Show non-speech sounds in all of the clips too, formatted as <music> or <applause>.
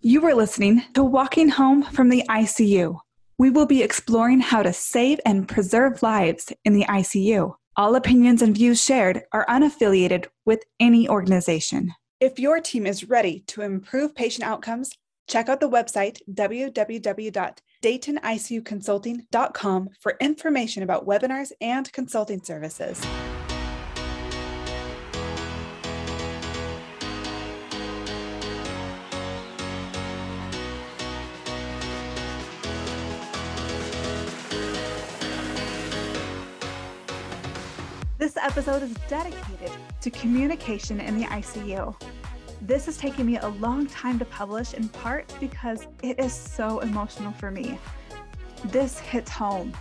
You are listening to Walking Home from the ICU. We will be exploring how to save and preserve lives in the ICU. All opinions and views shared are unaffiliated with any organization. If your team is ready to improve patient outcomes, check out the website www.daytonicuconsulting.com for information about webinars and consulting services. Episode is dedicated to communication in the ICU. This is taking me a long time to publish, in part because it is so emotional for me. This hits home.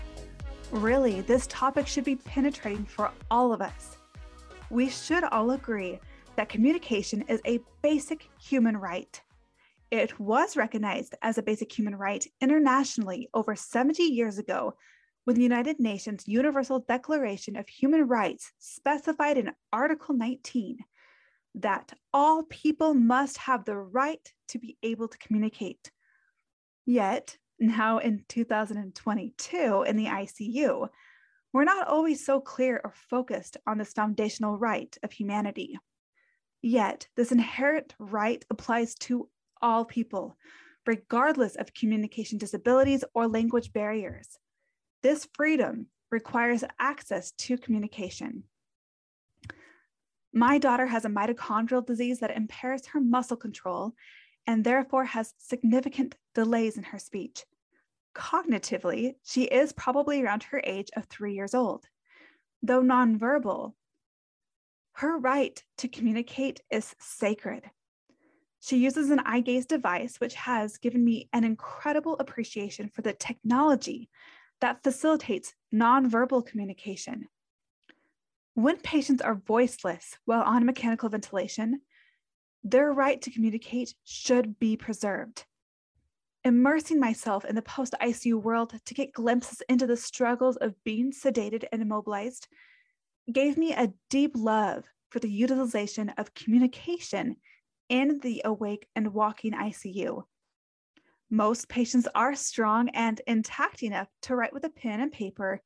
Really, this topic should be penetrating for all of us. We should all agree that communication is a basic human right. It was recognized as a basic human right internationally over 70 years ago when the United Nations Universal Declaration of Human Rights specified in Article 19 that all people must have the right to be able to communicate. Yet, now in 2022 in the ICU, we're not always so clear or focused on this foundational right of humanity. Yet, this inherent right applies to all people, regardless of communication disabilities or language barriers. This freedom requires access to communication. My daughter has a mitochondrial disease that impairs her muscle control and therefore has significant delays in her speech. Cognitively, she is probably around her age of three years old. Though nonverbal, her right to communicate is sacred. She uses an eye gaze device, which has given me an incredible appreciation for the technology that facilitates nonverbal communication. When patients are voiceless while on mechanical ventilation, their right to communicate should be preserved. Immersing myself in the post ICU world to get glimpses into the struggles of being sedated and immobilized gave me a deep love for the utilization of communication in the awake and walking ICU. Most patients are strong and intact enough to write with a pen and paper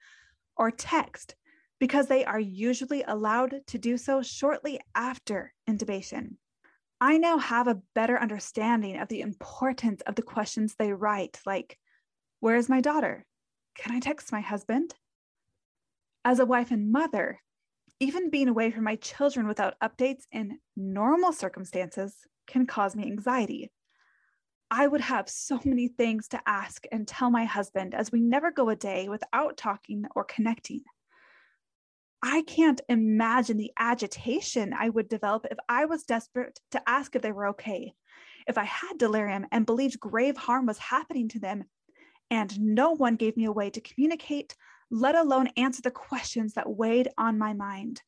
or text because they are usually allowed to do so shortly after intubation. I now have a better understanding of the importance of the questions they write, like, Where is my daughter? Can I text my husband? As a wife and mother, even being away from my children without updates in normal circumstances can cause me anxiety. I would have so many things to ask and tell my husband as we never go a day without talking or connecting. I can't imagine the agitation I would develop if I was desperate to ask if they were okay, if I had delirium and believed grave harm was happening to them, and no one gave me a way to communicate, let alone answer the questions that weighed on my mind.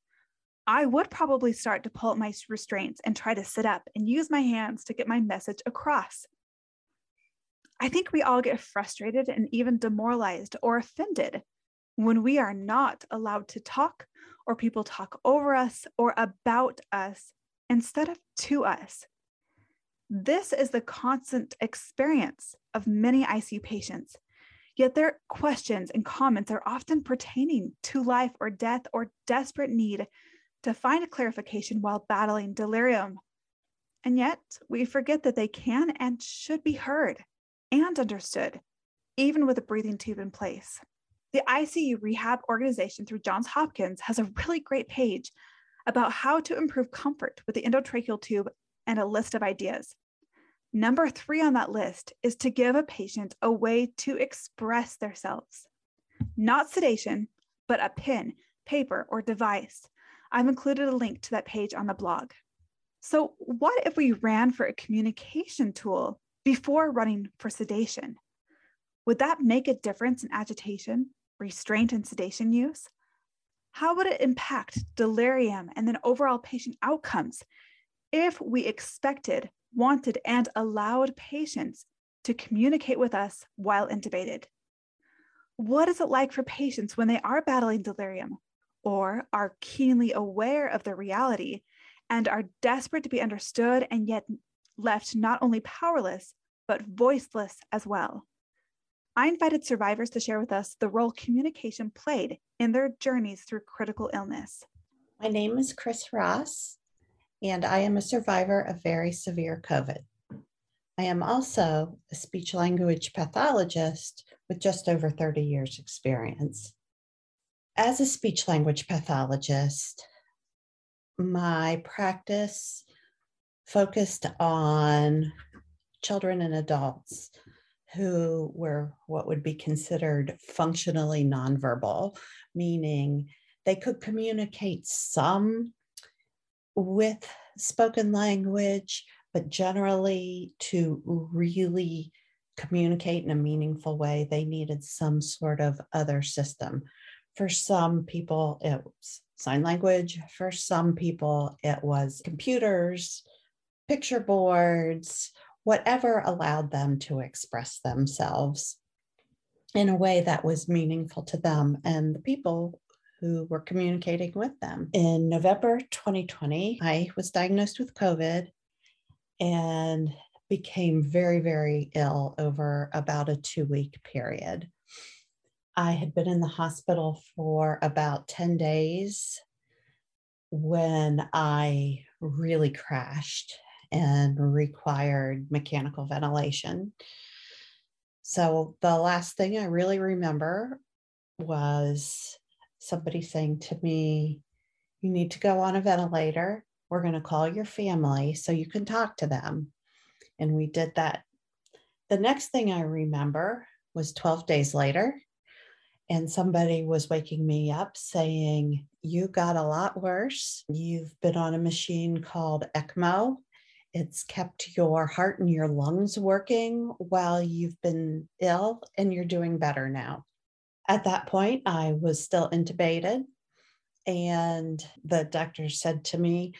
I would probably start to pull up my restraints and try to sit up and use my hands to get my message across. I think we all get frustrated and even demoralized or offended when we are not allowed to talk or people talk over us or about us instead of to us. This is the constant experience of many ICU patients. Yet their questions and comments are often pertaining to life or death or desperate need to find clarification while battling delirium. And yet we forget that they can and should be heard and understood, even with a breathing tube in place. The ICU Rehab Organization through Johns Hopkins has a really great page about how to improve comfort with the endotracheal tube and a list of ideas. Number three on that list is to give a patient a way to express themselves. Not sedation, but a pen, paper, or device. I've included a link to that page on the blog. So, what if we ran for a communication tool before running for sedation. Would that make a difference in agitation, restraint, and sedation use? How would it impact delirium and then overall patient outcomes if we expected, wanted, and allowed patients to communicate with us while intubated? What is it like for patients when they are battling delirium or are keenly aware of the reality and are desperate to be understood and yet left not only powerless, but voiceless as well. I invited survivors to share with us the role communication played in their journeys through critical illness. My name is Chris Ross, and I am a survivor of very severe COVID. I am also a speech language pathologist with just over 30 years' experience. As a speech language pathologist, my practice focused on children and adults who were what would be considered functionally nonverbal, meaning they could communicate some with spoken language, but generally to really communicate in a meaningful way, they needed some sort of other system. For some people, it was sign language. For some people, it was computers, picture boards, whatever allowed them to express themselves in a way that was meaningful to them and the people who were communicating with them. In November 2020, I was diagnosed with COVID and became very, very ill over about a two week period. I had been in the hospital for about 10 days when I really crashed and required mechanical ventilation. So the last thing I really remember was somebody saying to me, You need to go on a ventilator. We're going to call your family so you can talk to them. And we did that. The next thing I remember was 12 days later, and somebody was waking me up saying, You got a lot worse. You've been on a machine called ECMO. It's kept your heart and your lungs working while you've been ill, and you're doing better now. At that point, I was still intubated, and the doctor said to me,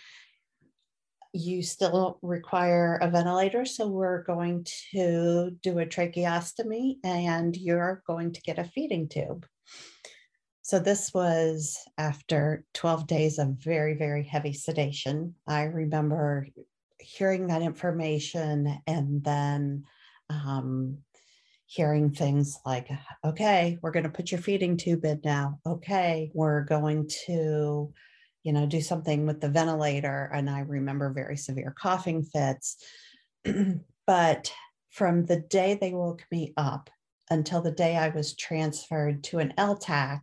You still require a ventilator, so we're going to do a tracheostomy and you're going to get a feeding tube. So, this was after 12 days of very, very heavy sedation. I remember hearing that information and then um, hearing things like, okay, we're going to put your feeding tube in now. Okay, we're going to, you know, do something with the ventilator. And I remember very severe coughing fits. <clears throat> but from the day they woke me up until the day I was transferred to an LTAC,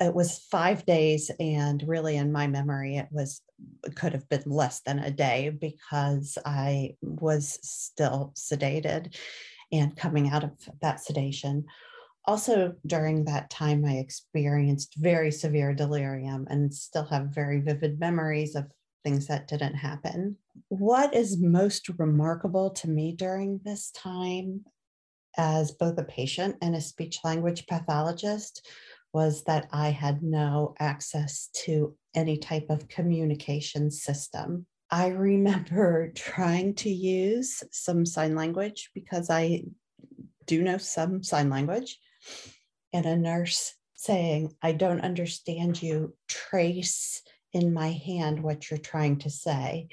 it was five days. And really, in my memory, it was could have been less than a day because I was still sedated and coming out of that sedation. Also, during that time, I experienced very severe delirium and still have very vivid memories of things that didn't happen. What is most remarkable to me during this time, as both a patient and a speech language pathologist, was that I had no access to any type of communication system. I remember <laughs> trying to use some sign language because I do know some sign language, and a nurse saying, I don't understand you, trace in my hand what you're trying to say.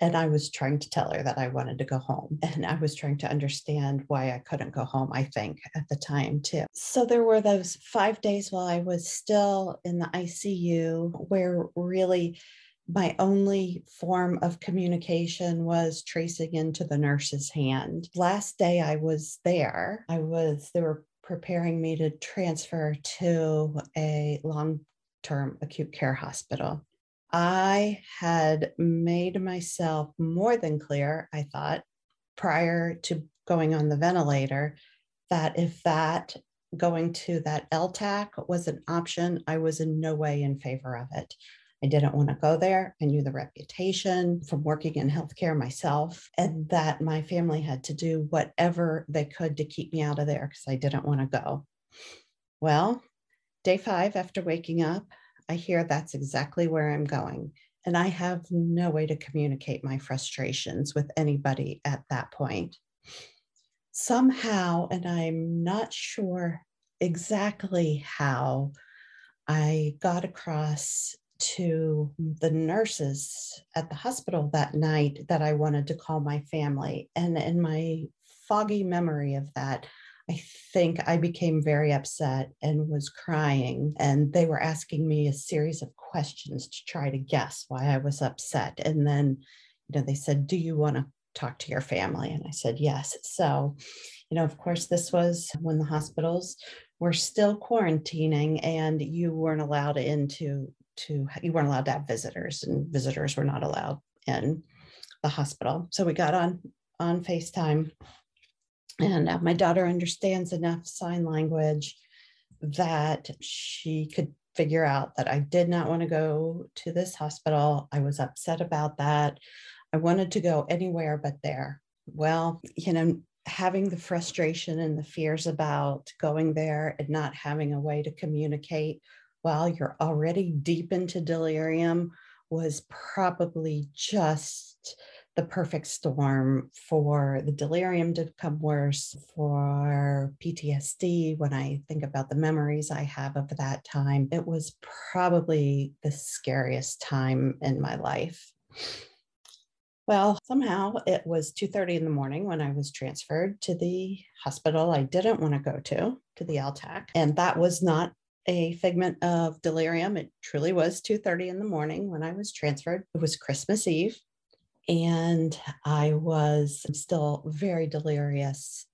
And I was trying to tell her that I wanted to go home. <laughs> And I was trying to understand why I couldn't go home, I think, at the time, too. So there were those five days while I was still in the ICU where really my only form of communication was tracing into the nurse's hand. Last day I was there, I was, they were preparing me to transfer to a long term acute care hospital. I had made myself more than clear, I thought, prior to going on the ventilator, that if that going to that LTAC was an option, I was in no way in favor of it. I didn't want to go there. I knew the reputation from working in healthcare myself, and that my family had to do whatever they could to keep me out of there because I didn't want to go. Well, day five after waking up, I hear that's exactly where I'm going. And I have no way to communicate my frustrations with anybody at that point. Somehow, and I'm not sure exactly how, I got across to the nurses at the hospital that night that I wanted to call my family. And in my foggy memory of that, I think I became very upset and was crying. And they were asking me a series of questions to try to guess why I was upset. And then, you know, they said, Do you want to talk to your family? And I said, Yes. So, you know, of course, this was when the hospitals were still quarantining and you weren't allowed into to you weren't allowed to have visitors and visitors were not allowed in the hospital so we got on on facetime and uh, my daughter understands enough sign language that she could figure out that I did not want to go to this hospital. I was upset about that. I wanted to go anywhere but there. Well, you know, having the frustration and the fears about going there and not having a way to communicate while you're already deep into delirium was probably just the perfect storm for the delirium to become worse, for PTSD. When I think about the memories I have of that time, it was probably the scariest time in my life. Well, somehow it was 2:30 in the morning when I was transferred to the hospital I didn't want to go to, to the LTAC, and that was not a figment of delirium. It truly was 2:30 in the morning when I was transferred. It was Christmas Eve and I was still very delirious.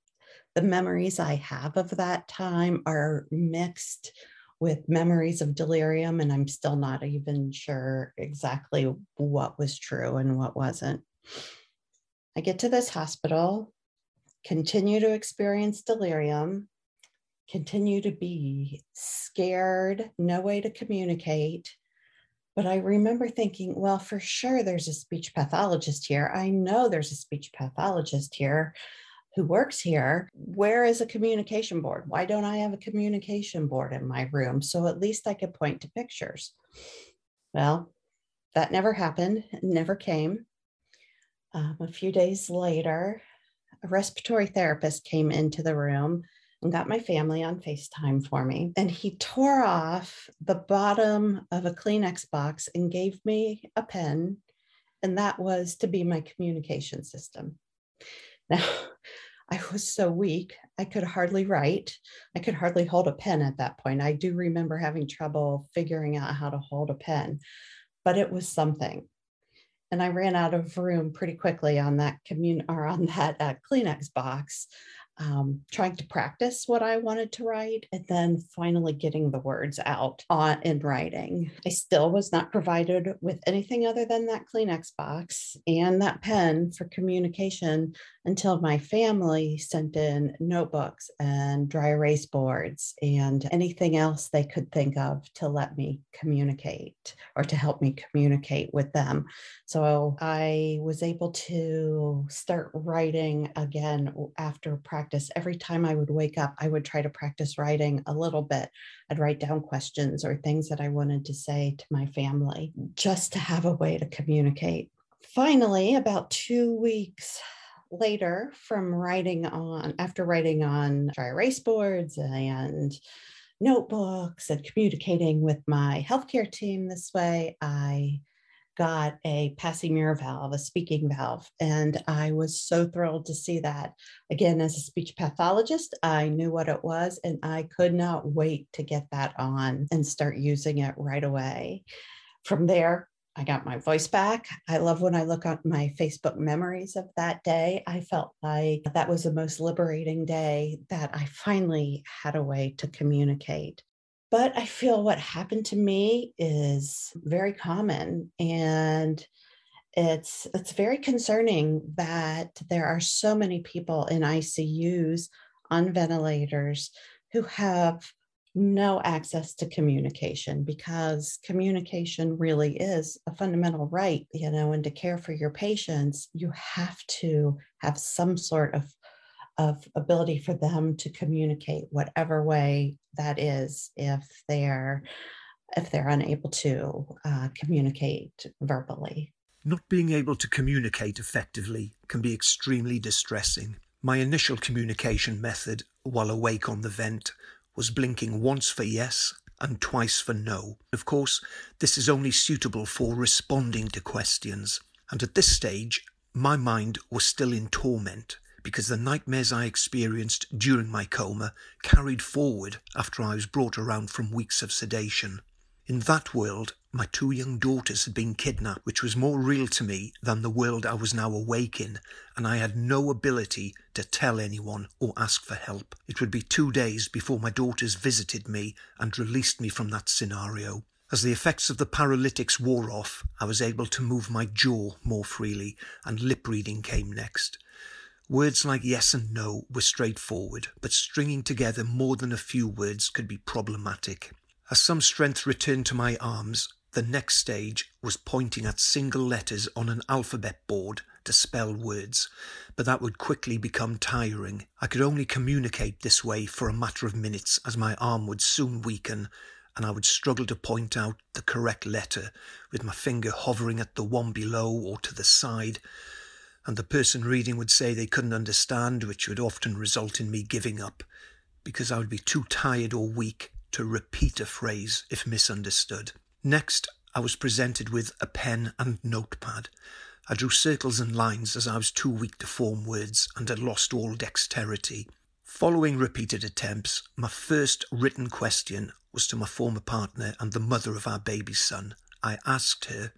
The memories I have of that time are mixed with memories of delirium, and I'm still not even sure exactly what was true and what wasn't. I get to this hospital, continue to experience delirium, continue to be scared, no way to communicate. But I remember thinking, well, for sure, there's a speech pathologist here. I know there's a speech pathologist here who works here. Where is a communication board? Why don't I have a communication board in my room? So at least I could point to pictures. Well, that never happened, never came. Um, a few days later, a respiratory therapist came into the room and got my family on FaceTime for me. And he tore off the bottom of a Kleenex box and gave me a pen. And that was to be my communication system. <laughs> Now, I was so weak, I could hardly write. I could hardly hold a pen at that point. I do remember having trouble figuring out how to hold a pen, but it was something. And I ran out of room pretty quickly on that commun or on that uh, Kleenex box um, trying to practice what I wanted to write and then finally getting the words out on, in writing. I still was not provided with anything other than that Kleenex box and that pen for communication until my family sent in notebooks and dry erase boards and anything else they could think of to let me communicate or to help me communicate with them. So I was able to start writing again after practice. Every time I would wake up, I would try to practice writing a little bit. I'd write down questions or things that I wanted to say to my family just to have a way to communicate. Finally, about two weeks later from writing on, after writing on dry erase boards and notebooks and communicating with my healthcare team this way, I got a Passy-Muir valve, a speaking valve. And I was so thrilled to see that. Again, as a speech pathologist, I knew what it was and I could not wait to get that on and start using it right away. From there, I got my voice back. I love when I look at my Facebook memories of that day. I felt like that was the most liberating day that I finally had a way to communicate. But I feel what happened to me is very common and it's it's very concerning that there are so many people in ICUs on ventilators who have no access to communication because communication really is a fundamental right you know and to care for your patients you have to have some sort of of ability for them to communicate whatever way that is if they're if they're unable to uh, communicate verbally. Not being able to communicate effectively can be extremely distressing. My initial communication method while awake on the vent was blinking once for yes and twice for no. Of course, this is only suitable for responding to questions, and at this stage, my mind was still in torment because the nightmares I experienced during my coma carried forward after I was brought around from weeks of sedation. In that world, my two young daughters had been kidnapped, which was more real to me than the world I was now awake in, and I had no ability to tell anyone or ask for help. It would be two days before my daughters visited me and released me from that scenario. As the effects of the paralytics wore off, I was able to move my jaw more freely, and lip reading came next. Words like yes and no were straightforward, but stringing together more than a few words could be problematic. As some strength returned to my arms, the next stage was pointing at single letters on an alphabet board to spell words, but that would quickly become tiring. I could only communicate this way for a matter of minutes as my arm would soon weaken and I would struggle to point out the correct letter with my finger hovering at the one below or to the side, and the person reading would say they couldn't understand, which would often result in me giving up because I would be too tired or weak to repeat a phrase if misunderstood. Next, I was presented with a pen and notepad. I drew circles and lines as I was too weak to form words and had lost all dexterity. Following repeated attempts, my first written question was to my former partner and the mother of our baby son. I asked her,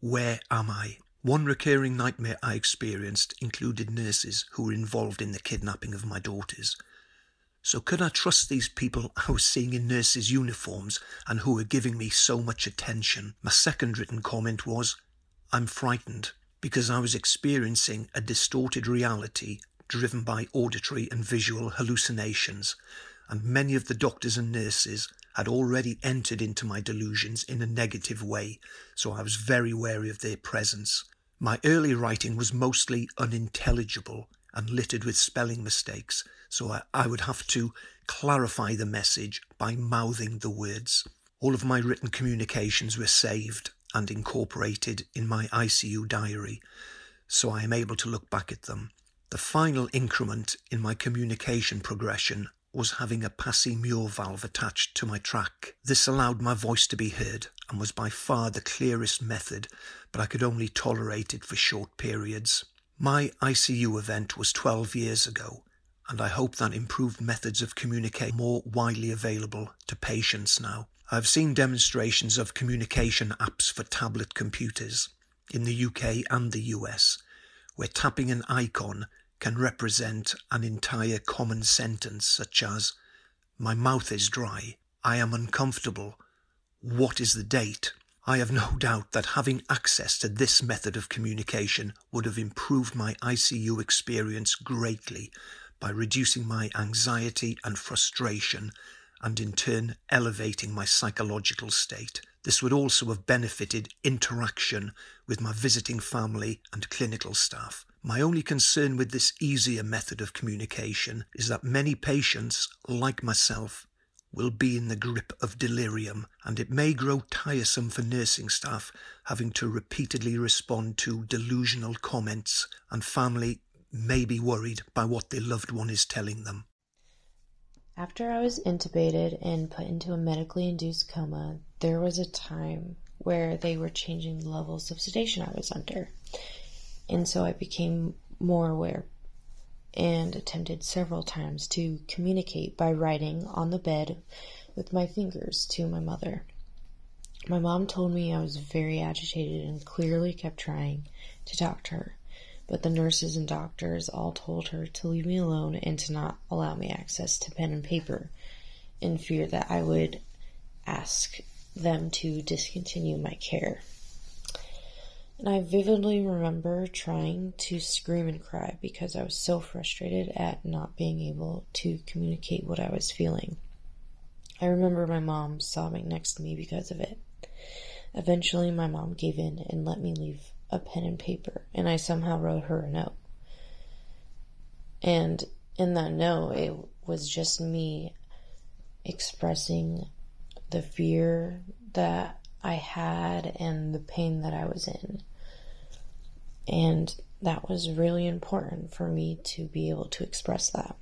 Where am I? One recurring nightmare I experienced included nurses who were involved in the kidnapping of my daughters. So could I trust these people I was seeing in nurses' uniforms and who were giving me so much attention? My second written comment was, I'm frightened because I was experiencing a distorted reality driven by auditory and visual hallucinations, and many of the doctors and nurses had already entered into my delusions in a negative way, so I was very wary of their presence. My early writing was mostly unintelligible and littered with spelling mistakes, so I, I would have to clarify the message by mouthing the words. All of my written communications were saved and incorporated in my ICU diary, so I am able to look back at them. The final increment in my communication progression was having a Passy-Muir valve attached to my track. This allowed my voice to be heard and was by far the clearest method, but I could only tolerate it for short periods. My ICU event was 12 years ago, and I hope that improved methods of communication are more widely available to patients now. I've seen demonstrations of communication apps for tablet computers in the UK and the US, where tapping an icon can represent an entire common sentence, such as, My mouth is dry, I am uncomfortable, what is the date? I have no <laughs> doubt that having access to this method of communication would have improved my ICU experience greatly by reducing my anxiety and frustration and in turn elevating my psychological state. This would also have benefited interaction with my visiting family and clinical staff. My only concern with this easier method of communication is that many patients, like myself, will be in the grip of delirium, and it may grow tiresome for nursing staff having to repeatedly respond to delusional comments, and family may be worried by what their loved one is telling them. After I was intubated and put into a medically induced coma, there was a time where they were changing the levels of sedation I was under. And so I became more aware and attempted several times to communicate by writing on the bed with my fingers to my mother. My mom told me I was very agitated and clearly kept trying to talk to her, but the nurses and doctors all told her to leave me alone and to not allow me access to pen and paper in fear that I would ask them to discontinue my care. And I vividly remember trying to scream and cry because I was so frustrated at not being able to communicate what I was feeling. I remember my mom sobbing next to me because of it. Eventually, my mom gave in and let me leave a pen and paper, and I somehow wrote her a note. And in that note, it was just me expressing the fear that I had and the pain that I was in. And that was really important for me to be able to express that.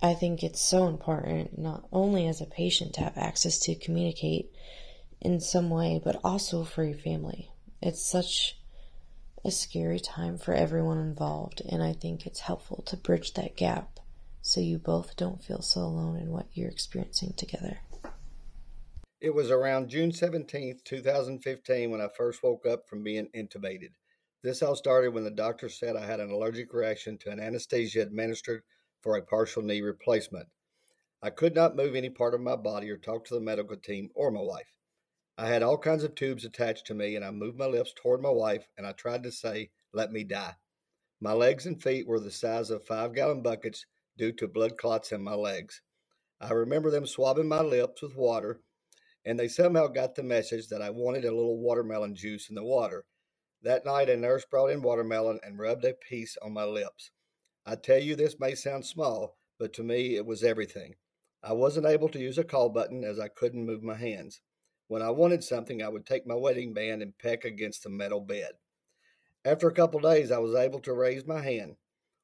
I think it's so important, not only as a patient, to have access to communicate in some way, but also for your family. It's such a scary time for everyone involved, and I think it's helpful to bridge that gap so you both don't feel so alone in what you're experiencing together. It was around June 17th, 2015, when I first woke up from being intubated. This all started when the doctor said I had an allergic reaction to an anesthesia administered for a partial knee replacement. I could not move any part of my body or talk to the medical team or my wife. I had all kinds of tubes attached to me, and I moved my lips toward my wife and I tried to say, Let me die. My legs and feet were the size of five gallon buckets due to blood clots in my legs. I remember them swabbing my lips with water, and they somehow got the message that I wanted a little watermelon juice in the water. That night, a nurse brought in watermelon and rubbed a piece on my lips. I tell you, this may sound small, but to me, it was everything. I wasn't able to use a call button as I couldn't move my hands. When I wanted something, I would take my wedding band and peck against the metal bed. After a couple days, I was able to raise my hand.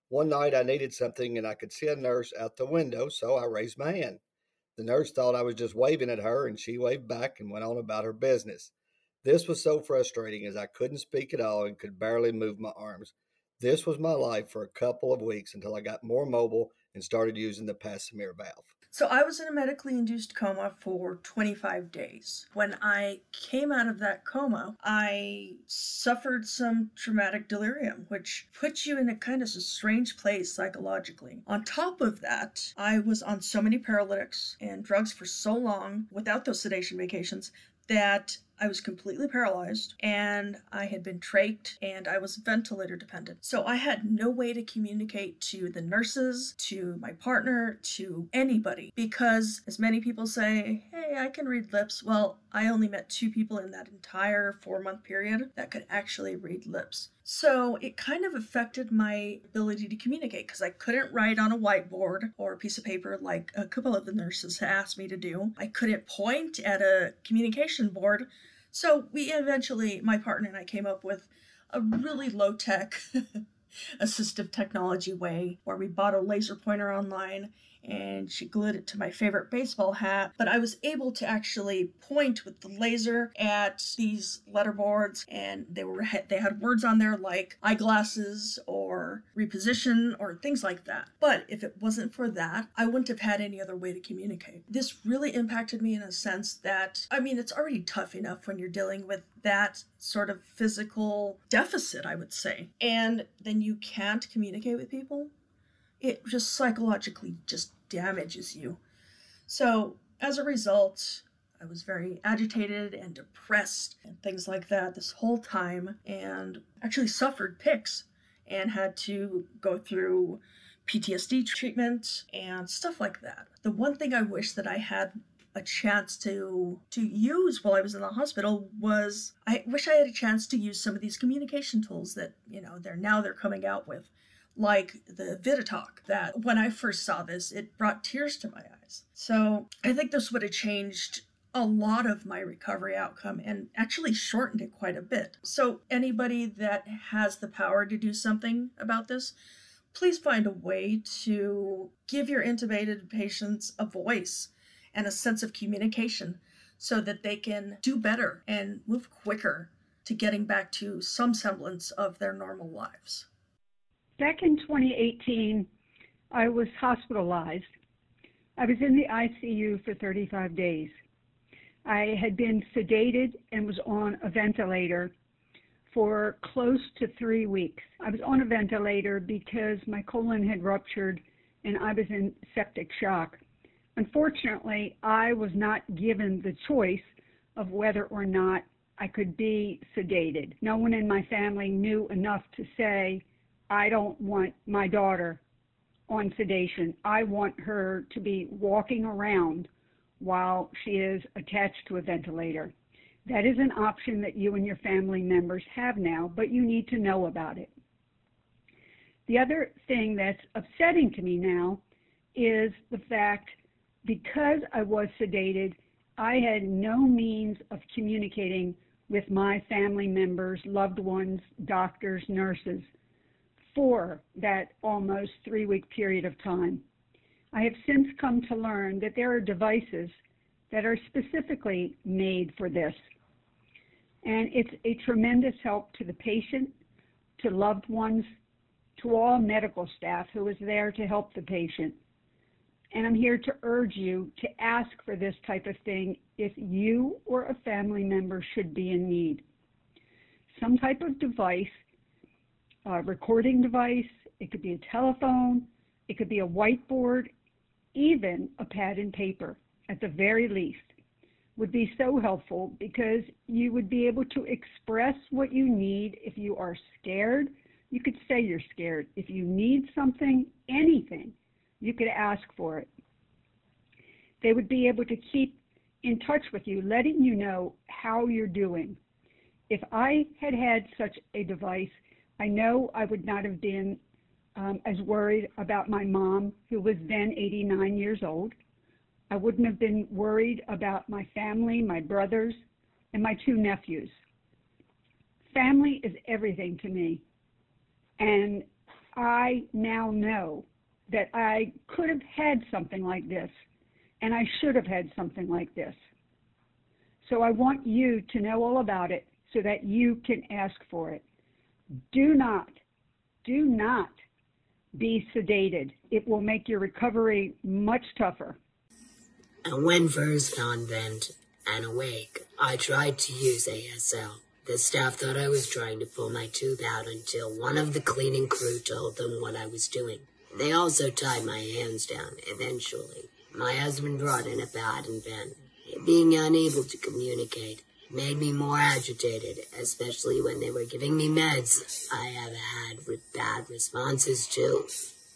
One night, I needed something and I could see a nurse out the window, so I raised my hand. The nurse thought I was just waving at her, and she waved back and went on about her business. This was so frustrating as I couldn't speak at all and could barely move my arms. This was my life for a couple of weeks until I got more mobile and started using the Passy-Muir valve. So I was in a medically induced coma for 25 days. When I came out of that coma, I suffered some traumatic delirium, which puts you in a kind of a strange place psychologically. On top of that, I was on so many paralytics and drugs for so long without those sedation medications that I was completely paralyzed and I had been trached and I was ventilator dependent. So I had no way to communicate to the nurses, to my partner, to anybody because, as many people say, hey, I can read lips. Well, I only met two people in that entire four month period that could actually read lips. So it kind of affected my ability to communicate because I couldn't write on a whiteboard or a piece of paper like a couple of the nurses asked me to do. I couldn't point at a communication board. So we eventually, my partner and I came up with a really low tech <laughs> assistive technology way where we bought a laser pointer online and she glued it to my favorite baseball hat. But I was able to actually point with the laser at these letterboards, and they were they had words on there like eyeglasses or reposition or things like that. But if it wasn't for that, I wouldn't have had any other way to communicate. This really impacted me in a sense that I mean, it's already tough enough when you're dealing with that sort of physical deficit, I would say. And then you can't communicate with people it just psychologically just damages you. So, as a result, I was very agitated and depressed and things like that this whole time, and actually suffered PICS and had to go through PTSD treatment and stuff like that. The one thing I wish that I had a chance to to use while I was in the hospital was I wish I had a chance to use some of these communication tools that you know they're now they're coming out with like the VidaTalk, that when I first saw this, it brought tears to my eyes. So I think this would have changed a lot of my recovery outcome and actually shortened it quite a bit. So, anybody that has the power to do something about this, please find a way to give your intubated patients a voice and a sense of communication so that they can do better and move quicker to getting back to some semblance of their normal lives. Back in 2018, I was hospitalized. I was in the ICU for 35 days. I had been sedated and was on a ventilator for close to three weeks. I was on a ventilator because my colon had ruptured and I was in septic shock. Unfortunately, I was not given the choice of whether or not I could be sedated. No one in my family knew enough to say, I don't want my daughter on sedation. I want her to be walking around while she is attached to a ventilator. That is an option that you and your family members have now, but you need to know about it. The other thing that's upsetting to me now is the fact because I was sedated, I had no means of communicating with my family members, loved ones, doctors, nurses for that almost three week period of time. I have since come to learn that there are devices that are specifically made for this. And it's a tremendous help to the patient, to loved ones, to all medical staff who is there to help the patient. And I'm here to urge you to ask for this type of thing if you or a family member should be in need. Some type of device, a recording device, it could be a telephone, it could be a whiteboard, even a pad and paper at the very least would be so helpful because you would be able to express what you need if you are scared. You could say you're scared. If you need something, anything, you could ask for it. They would be able to keep in touch with you, letting you know how you're doing. If I had had such a device, I know I would not have been um, as worried about my mom, who was then 89 years old. I wouldn't have been worried about my family, my brothers, and my two nephews. Family is everything to me. And I now know that I could have had something like this, and I should have had something like this. So I want you to know all about it so that you can ask for it. Do not, do not be sedated. It will make your recovery much tougher. And when first found bent and awake, I tried to use ASL. The staff thought I was trying to pull my tube out until one of the cleaning crew told them what I was doing. They also tied my hands down, eventually. My husband brought in a pad and pen. Being unable to communicate made me more agitated, especially when they were giving me meds I have had with bad responses to.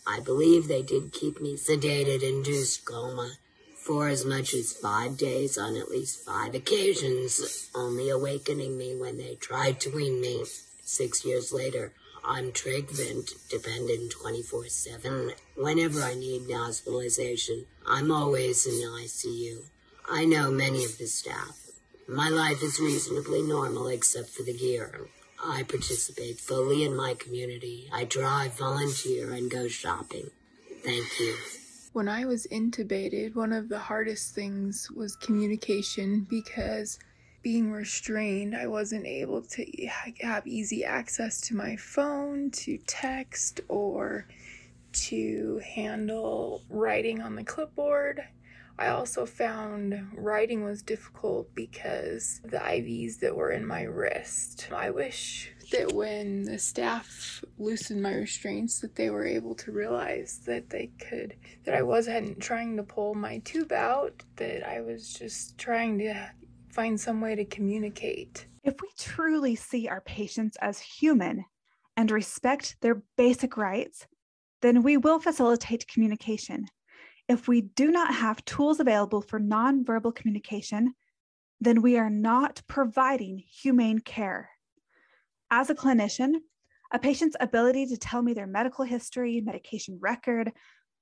I believe they did keep me sedated induced coma for as much as five days on at least five occasions, only awakening me when they tried to wean me. Six years later, I'm treatment dependent 24 7. Whenever I need hospitalization, I'm always in the ICU. I know many of the staff. My life is reasonably normal except for the gear. I participate fully in my community. I drive, volunteer, and go shopping. Thank you. When I was intubated, one of the hardest things was communication because being restrained, I wasn't able to have easy access to my phone, to text, or to handle writing on the clipboard. I also found writing was difficult because the IVs that were in my wrist. I wish that when the staff loosened my restraints that they were able to realize that they could that I wasn't trying to pull my tube out, that I was just trying to find some way to communicate. If we truly see our patients as human and respect their basic rights, then we will facilitate communication if we do not have tools available for nonverbal communication, then we are not providing humane care. As a clinician, a patient's ability to tell me their medical history, medication record,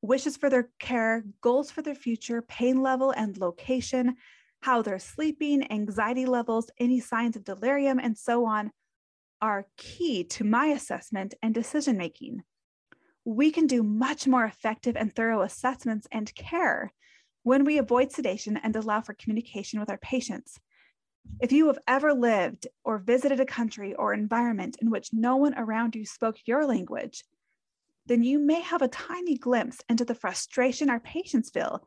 wishes for their care, goals for their future, pain level and location, how they're sleeping, anxiety levels, any signs of delirium, and so on are key to my assessment and decision making we can do much more effective and thorough assessments and care when we avoid sedation and allow for communication with our patients. If you have ever lived or visited a country or environment in which no one around you spoke your language, then you may have a tiny glimpse into the frustration our patients feel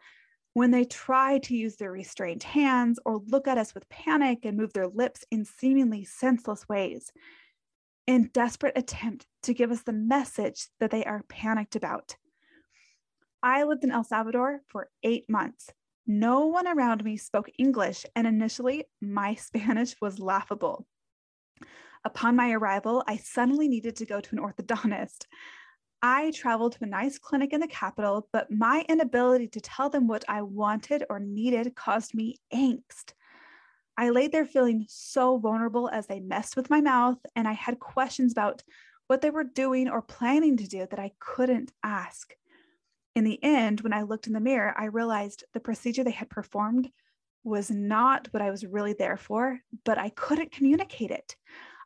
when they try to use their restrained hands or look at us with panic and move their lips in seemingly senseless ways in desperate attempt to give us the message that they are panicked about. I lived in El Salvador for eight months. No one around me spoke English, and initially, my <laughs> Spanish was laughable. Upon my arrival, I suddenly needed to go to an orthodontist. I traveled to a nice clinic in the capital, but my inability to tell them what I wanted or needed caused me angst. I laid there feeling so vulnerable as they messed with my mouth, and I had questions about what they were doing or planning to do that I couldn't ask. In the end, when I looked in the mirror, I realized the procedure they had performed was not what I was really there for, but I couldn't communicate it.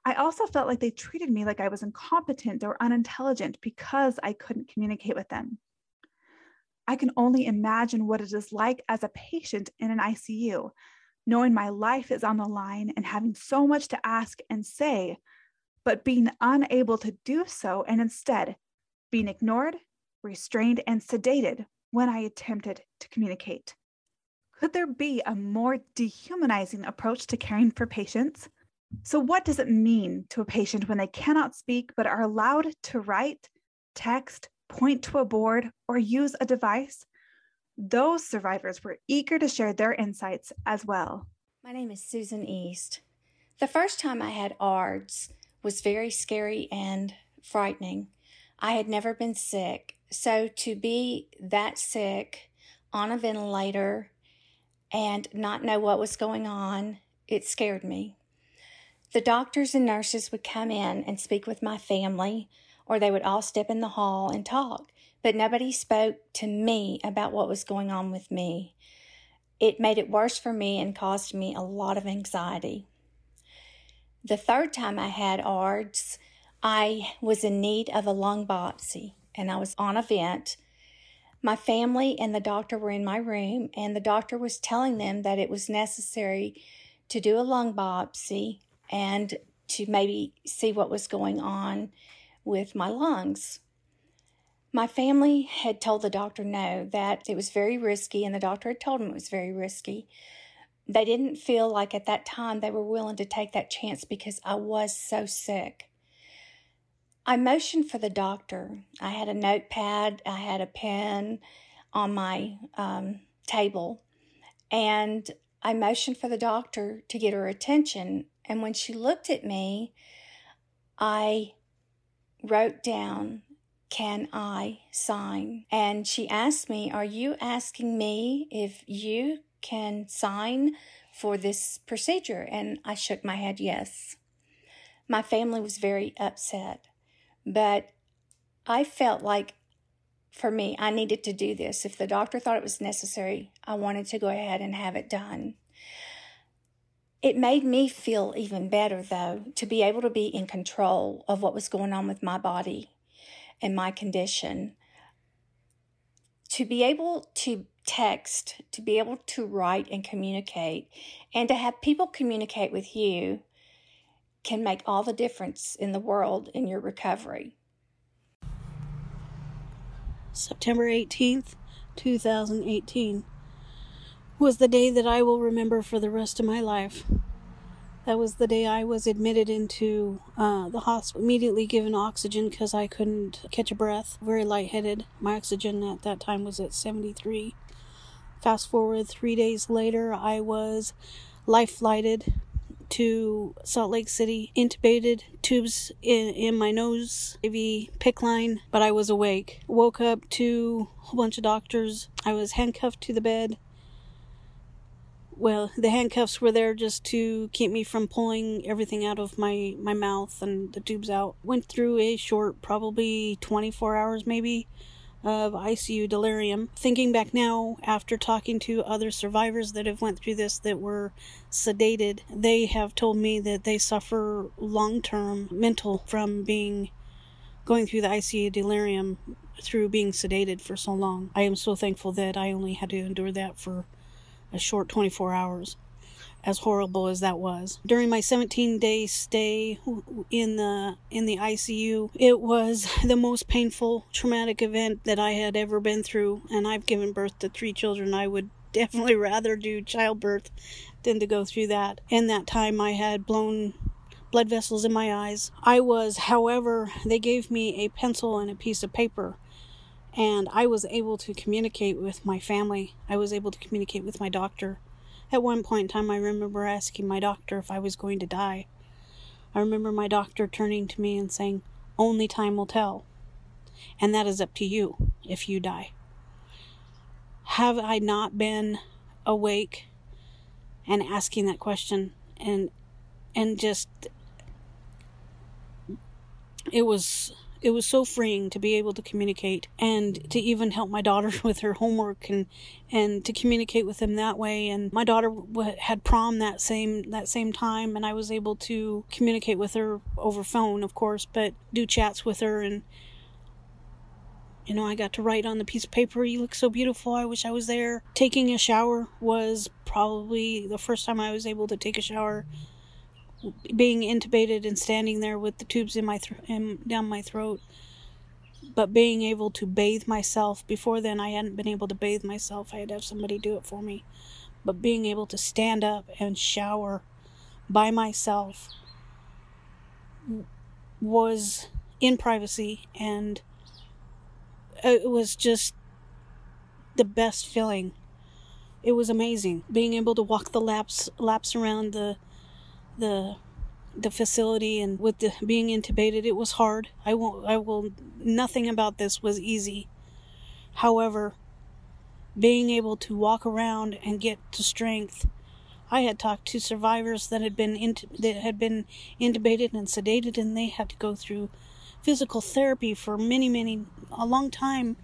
I also felt like they treated me like I was incompetent or unintelligent because I couldn't communicate with them. I can only imagine what it is like as a patient in an ICU, knowing my life is on the line and having so much to ask and say, but being unable to do so and instead being ignored, restrained, and sedated when I attempted to communicate. Could there be a more dehumanizing approach to caring for patients? So, what does it mean to a patient when they cannot speak but are allowed to write, text, point to a board, or use a device? Those survivors were eager to share their insights as well. My name is Susan East. The first time I had ARDS was very scary and frightening. I had never been sick, so to be that sick on a ventilator and not know what was going on, it scared me. The doctors and nurses would come in and speak with my family, or they would all step in the hall and talk, but nobody spoke to me about what was going on with me. It made it worse for me and caused me a lot of anxiety. The third time I had ARDS, I was in need of a lung biopsy and I was on a vent. My family and the doctor were in my room, and the doctor was telling them that it was necessary to do a lung biopsy and to maybe see what was going on with my lungs. My family had told the doctor no, that it was very risky, and the doctor had told them it was very risky. They didn't feel like at that time they were willing to take that chance because I was so sick. I motioned for the doctor. I had a notepad, I had a pen on my um, table, and I motioned for the doctor to get her attention. And when she looked at me, I wrote down, Can I sign? And she asked me, Are you asking me if you can sign for this procedure? And I shook my head, Yes. My family was very upset, but I felt like for me, I needed to do this. If the doctor thought it was necessary, I wanted to go ahead and have it done. It made me feel even better, though, to be able to be in control of what was going on with my body and my condition. To be able to text, to be able to write and communicate, and to have people communicate with you can make all the difference in the world in your recovery. September 18th, 2018 was the day that I will remember for the rest of my life. That was the day I was admitted into uh, the hospital, immediately given oxygen because I couldn't catch a breath, very lightheaded. My oxygen at that time was at 73. Fast forward three days later, I was life flighted to Salt Lake City, intubated, tubes in, in my nose, IV PICC line, but I was awake. Woke up to a whole bunch of doctors. I was handcuffed to the bed well, the handcuffs were there just to keep me from pulling everything out of my, my mouth and the tubes out. Went through a short, probably 24 hours maybe, of ICU delirium. Thinking back now, after talking to other survivors that have went through this that were sedated, they have told me that they suffer long-term mental from being going through the ICU delirium through being sedated for so long. I am so thankful that I only had to endure that for a short 24 hours, as horrible as that was. During my 17 day stay in the in the ICU, it was <laughs> the most painful traumatic event that I had ever been through, and I've given birth to three children. I would <laughs> definitely rather do childbirth than to go through that. In that time, I had blown blood vessels in my eyes. I was, however, they gave me a pencil and a piece of paper and I was able to communicate with my family. I was able to communicate with my doctor. At one point in time, I remember asking my doctor if I was going to die. I remember my doctor turning to me and saying, Only time will tell. And that is up to you if you die. Have I not been awake and asking that question and and just it was it was so freeing to be able to communicate and to even help my daughter <laughs> with her homework and and to communicate with them that way and my daughter had prom that same that same time and I was able to communicate with her over phone of course but do chats with her and You know, I got to write on the piece of paper, You look so beautiful. I wish I was there. Taking a shower was probably the first time I was able to take a shower. Being intubated and standing there with the tubes in my th- down my throat. But being able to bathe myself, before then I hadn't been able to bathe myself. I had to have somebody do it for me. But being able to stand up and shower by myself was in privacy and it was just the best feeling. It was amazing being able to walk the laps laps around the the the facility and with the being intubated it was hard. I won't I will nothing about this was easy. However, being able to walk around and get to strength I had talked to survivors that had been int- that had been intubated and sedated, and they had to go through physical therapy for many, many, a long time.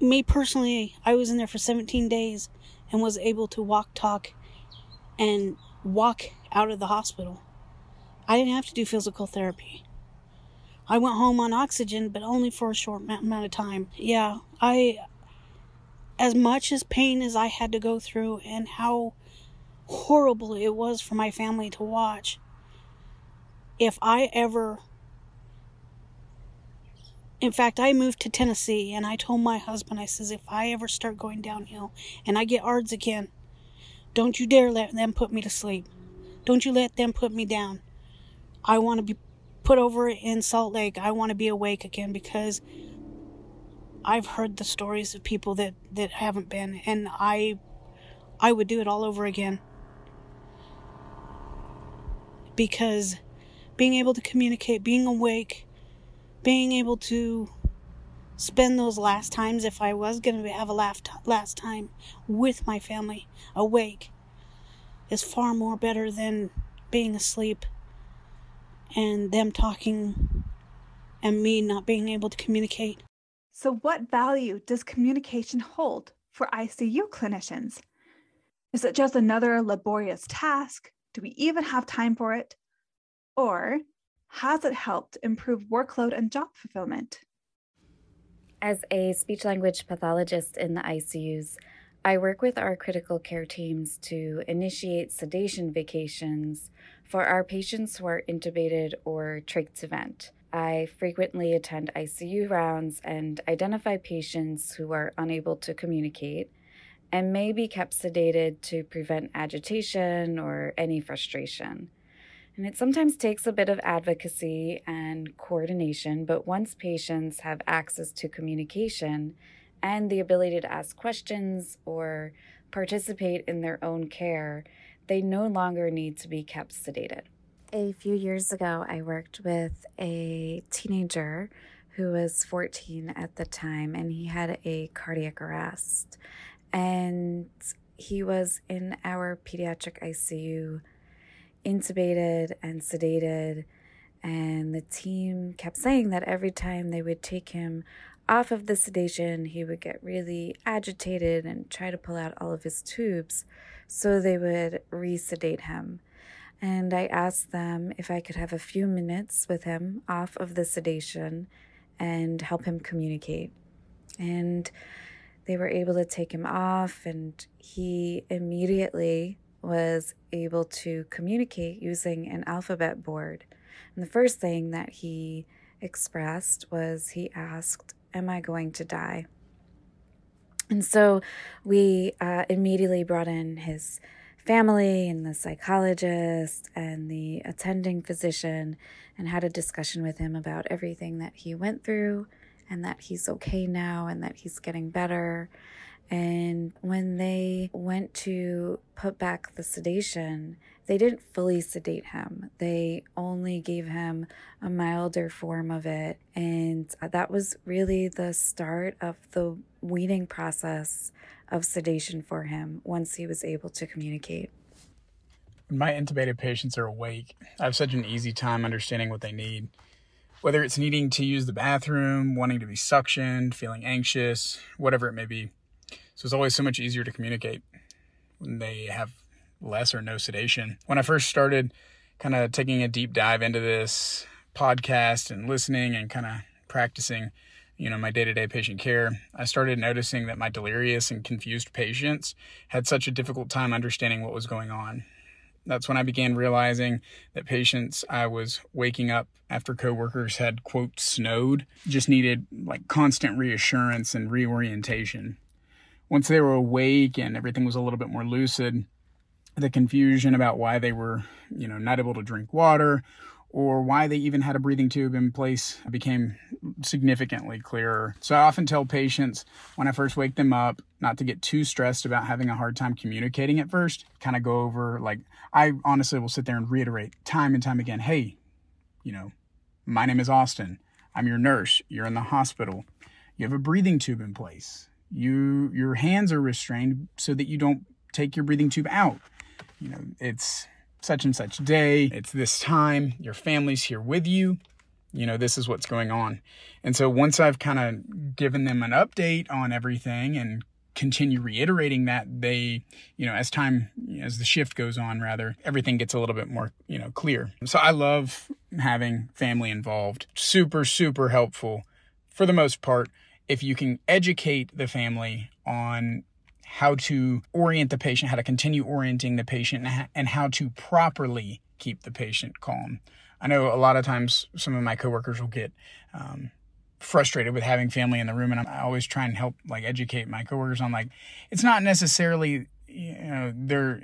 Me personally, I was in there for 17 days and was able to walk, talk, and walk out of the hospital. I didn't have to do physical therapy. I went home on oxygen, but only for a short amount of time. Yeah, I, as much as pain as I had to go through and how horrible it was for my family to watch. If I ever in fact, I moved to Tennessee and I told my husband, I says, if I ever start going downhill and I get ARDS again, don't you dare let them put me to sleep. Don't you let them put me down. I want to be put over in Salt Lake. I want to be awake again because I've heard the stories of people that, that haven't been and I I would do it all over again because being able to communicate, being awake, being able to spend those last times, if I was going to have a last, last time with my family awake, is far more better than being asleep and them talking and me not being able to communicate. So, what value does communication hold for ICU clinicians? Is it just another laborious task? Do we even have time for it? Or has it helped improve workload and job fulfillment? As a speech language pathologist in the ICUs, I work with our critical care teams to initiate sedation vacations for our patients who are intubated or trach vent. I frequently attend ICU rounds and identify patients who are unable to communicate and may be kept sedated to prevent agitation or any frustration. And it sometimes takes a bit of advocacy and coordination, but once patients have access to communication and the ability to ask questions or participate in their own care, they no longer need to be kept sedated. A few years ago, I worked with a teenager who was 14 at the time, and he had a cardiac arrest and he was in our pediatric ICU, intubated and sedated. And the team kept saying that every time they would take him off of the sedation, he would get really agitated and try to pull out all of his tubes. So they would resedate him. And I asked them if I could have a few minutes with him off of the sedation and help him communicate. And they were able to take him off, and he immediately was able to communicate using an alphabet board. And the first thing that he expressed was he asked, Am I going to die? And so we uh, immediately brought in his family and the psychologist and the attending physician and had a discussion with him about everything that he went through and that he's okay now and that he's getting better. And when they went to put back the sedation, they didn't fully sedate him. They only gave him a milder form of it. And that was really the start of the weaning process of sedation for him once he was able to communicate. My intubated patients are awake, I have such an easy time understanding what they need whether it's needing to use the bathroom, wanting to be suctioned, feeling anxious, whatever it may be. So it's always so much easier to communicate when they have less or no sedation. When I first started kind of taking a deep dive into this podcast and listening and kind of practicing, you know, my day to day patient care, I started noticing that my delirious and confused patients had such a difficult time understanding what was going on. That's when I began realizing that patients I was waking up after coworkers had, quote, snowed, just needed like constant reassurance and reorientation. Once they were awake and everything was a little bit more lucid, the confusion about why they were, you know, not able to drink water or why they even had a breathing tube in place became significantly clearer. So I often tell patients when I first wake them up not to get too stressed about having a hard time communicating at first. Kind of go over, like, I honestly will sit there and reiterate time and time again hey, you know, my name is Austin. I'm your nurse. You're in the hospital. You have a breathing tube in place. You your hands are restrained so that you don't take your breathing tube out. You know, it's such and such day, it's this time, your family's here with you. You know, this is what's going on. And so once I've kind of given them an update on everything and continue reiterating that they you know as time as the shift goes on rather everything gets a little bit more you know clear so i love having family involved super super helpful for the most part if you can educate the family on how to orient the patient, how to continue orienting the patient, and how to properly keep the patient calm. I know a lot of times some of my coworkers will get um, frustrated with having family in the room, and i'm always try and help like educate my coworkers on like it's not necessarily you know they're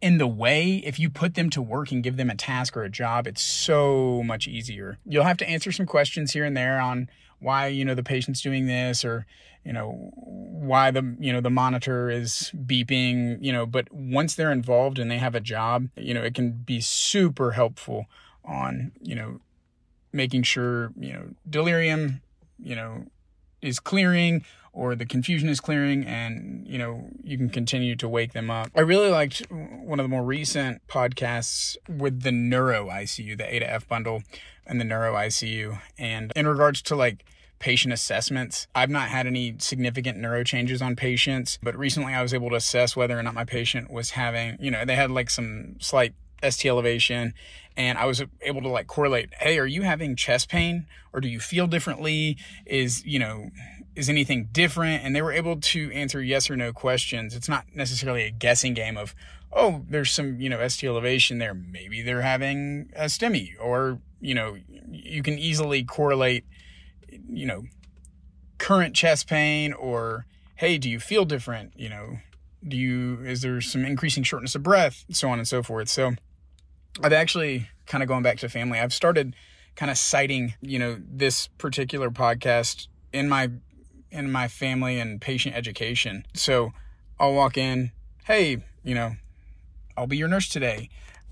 in the way if you put them to work and give them a task or a job it's so much easier you'll have to answer some questions here and there on why you know the patient's doing this or you know why the you know the monitor is beeping you know but once they're involved and they have a job you know it can be super helpful on you know making sure you know delirium you know is clearing or the confusion is clearing and you know you can continue to wake them up. I really liked one of the more recent podcasts with the neuro icu the a to f bundle and the neuro icu and in regards to like patient assessments. I've not had any significant neuro changes on patients, but recently I was able to assess whether or not my patient was having, you know, they had like some slight ST elevation and I was able to like correlate, hey, are you having chest pain or do you feel differently? Is, you know, is anything different? And they were able to answer yes or no questions. It's not necessarily a guessing game of, oh, there's some, you know, ST elevation there. Maybe they're having a STEMI or, you know, you can easily correlate, you know, current chest pain or, hey, do you feel different? You know, do you, is there some increasing shortness of breath? So on and so forth. So I've actually kind of going back to family, I've started kind of citing, you know, this particular podcast in my in my family and patient education. So I'll walk in, hey, you know, I'll be your nurse today.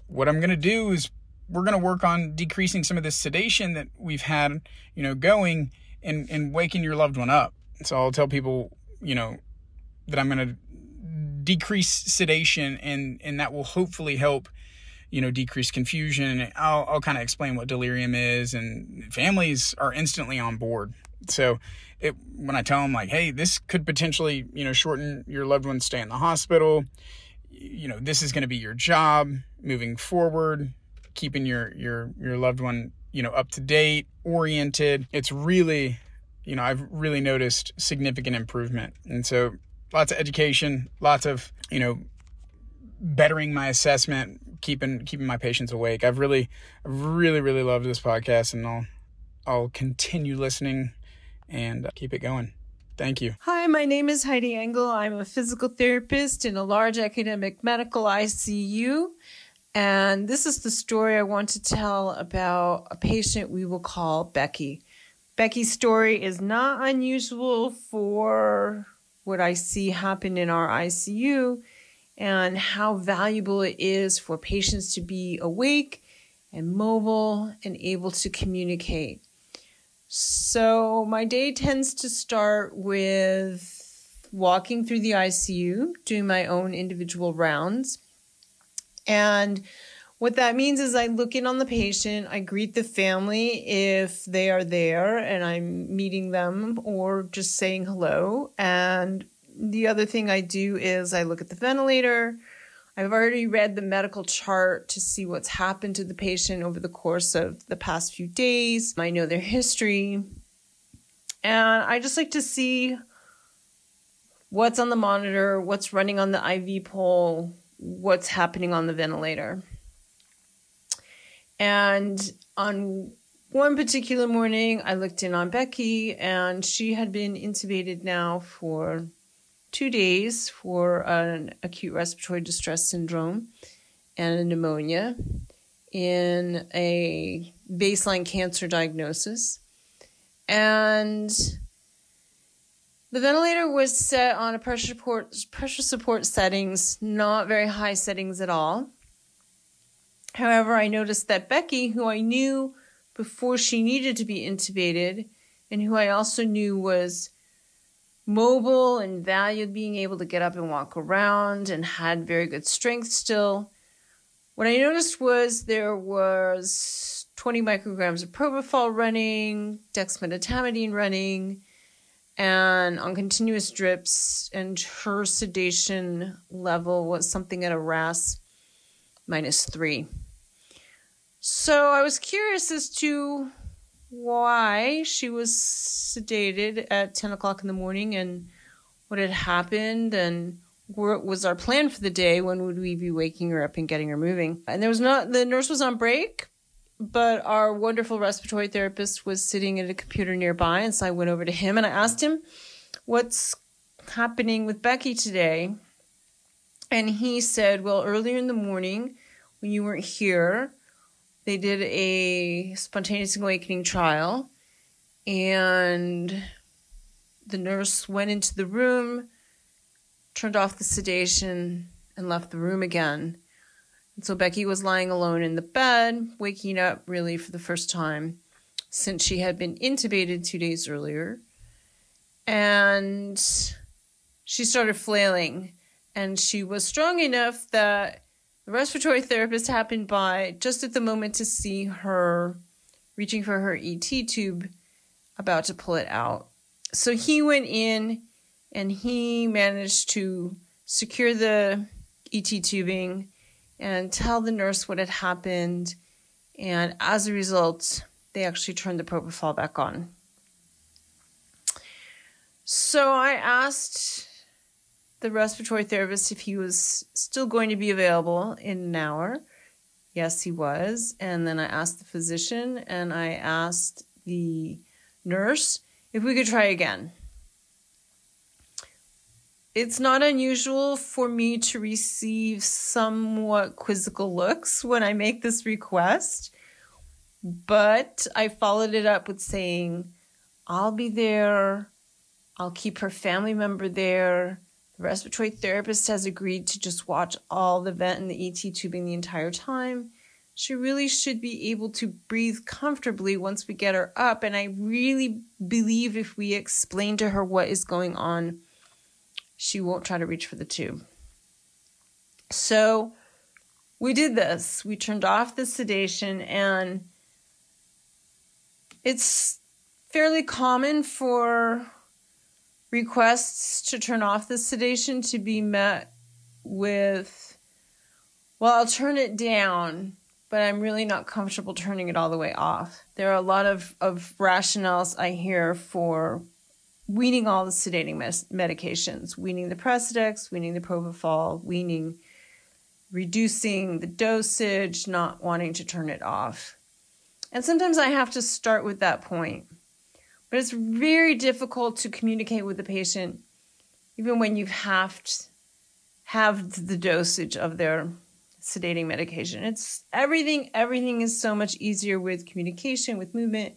What I'm going to do is we're going to work on decreasing some of this sedation that we've had, you know, going and, and waking your loved one up. So I'll tell people, you know, that I'm going to decrease sedation and, and that will hopefully help, you know, decrease confusion. I'll, I'll kind of explain what delirium is and families are instantly on board. So it when I tell them like, hey, this could potentially you know shorten your loved one's stay in the hospital. You know, this is going to be your job moving forward, keeping your your your loved one you know up to date, oriented. It's really you know I've really noticed significant improvement, and so lots of education, lots of you know bettering my assessment, keeping keeping my patients awake. I've really, really, really loved this podcast, and I'll I'll continue listening and uh, keep it going. Thank you. Hi, my name is Heidi Engel. I'm a physical therapist in a large academic medical ICU. And this is the story I want to tell about a patient we will call Becky. Becky's story is not unusual for what I see happen in our ICU and how valuable it is for patients to be awake and mobile and able to communicate. So my day tends to start with walking through the ICU, doing my own individual rounds. And what that means is I look in on the patient, I greet the family if they are there and I'm meeting them or just saying hello. And the other thing I do is I look at the ventilator, I've already read the medical chart to see what's happened to the patient over the course of the past few days. I know their history. And I just like to see what's on the monitor, what's running on the IV pole, what's happening on the ventilator. And on one particular morning, I looked in on Becky, and she had been intubated now for two days for an acute respiratory distress syndrome and a pneumonia in a baseline cancer diagnosis. And the ventilator was set on a pressure support, pressure support settings, not very high settings at all. However, I noticed that Becky, who I knew before she needed to be intubated, and who I also knew was mobile and valued being able to get up and walk around and had very good strength still. What I noticed was there was 20 micrograms of propofol running, dexmedetomidine running, and on continuous drips, and her sedation level was something at a RASS minus three. So I was curious as to why she was sedated at 10 o'clock in the morning and what had happened and what was our plan for the day when would we be waking her up and getting her moving. And there was not the nurse was on break but our wonderful respiratory therapist was sitting at a computer nearby and so i went over to him and i asked him what's happening with becky today? And he said well earlier in the morning when you weren't here they did a spontaneous awakening trial and the nurse went into the room turned off the sedation and left the room again. And so becky was lying alone in the bed waking up really for the first time since she had been intubated two days earlier. And she started flailing and she was strong enough that the respiratory therapist happened by just at the moment to see her reaching for her ET tube, about to pull it out. So he went in and he managed to secure the ET tubing and tell the nurse what had happened. And as a result, they actually turned the propofol back on. So I asked the respiratory therapist if he was still going to be available in an hour. Yes, he was. And then I asked the physician and I asked the nurse if we could try again. It's not unusual for me to receive somewhat quizzical looks when I make this request, but I followed it up with saying, I'll be there. I'll keep her family member there. The respiratory therapist has agreed to just watch all the vent and the ET tubing the entire time. She really should be able to breathe comfortably once we get her up. And I really believe if we explain to her what is going on, she won't try to reach for the tube. So we did this. We turned off the sedation, and it's fairly common for requests to turn off the sedation to be met with, well, I'll turn it down, but I'm really not comfortable turning it all the way off. There are a lot of, of rationales I hear for weaning all the sedating mes- medications, weaning the Precedex, weaning the Propofol, weaning, reducing the dosage, not wanting to turn it off. And sometimes I have to start with that point but it's very difficult to communicate with the patient, even when you've halved, halved the dosage of their sedating medication. It's everything, everything is so much easier with communication, with movement,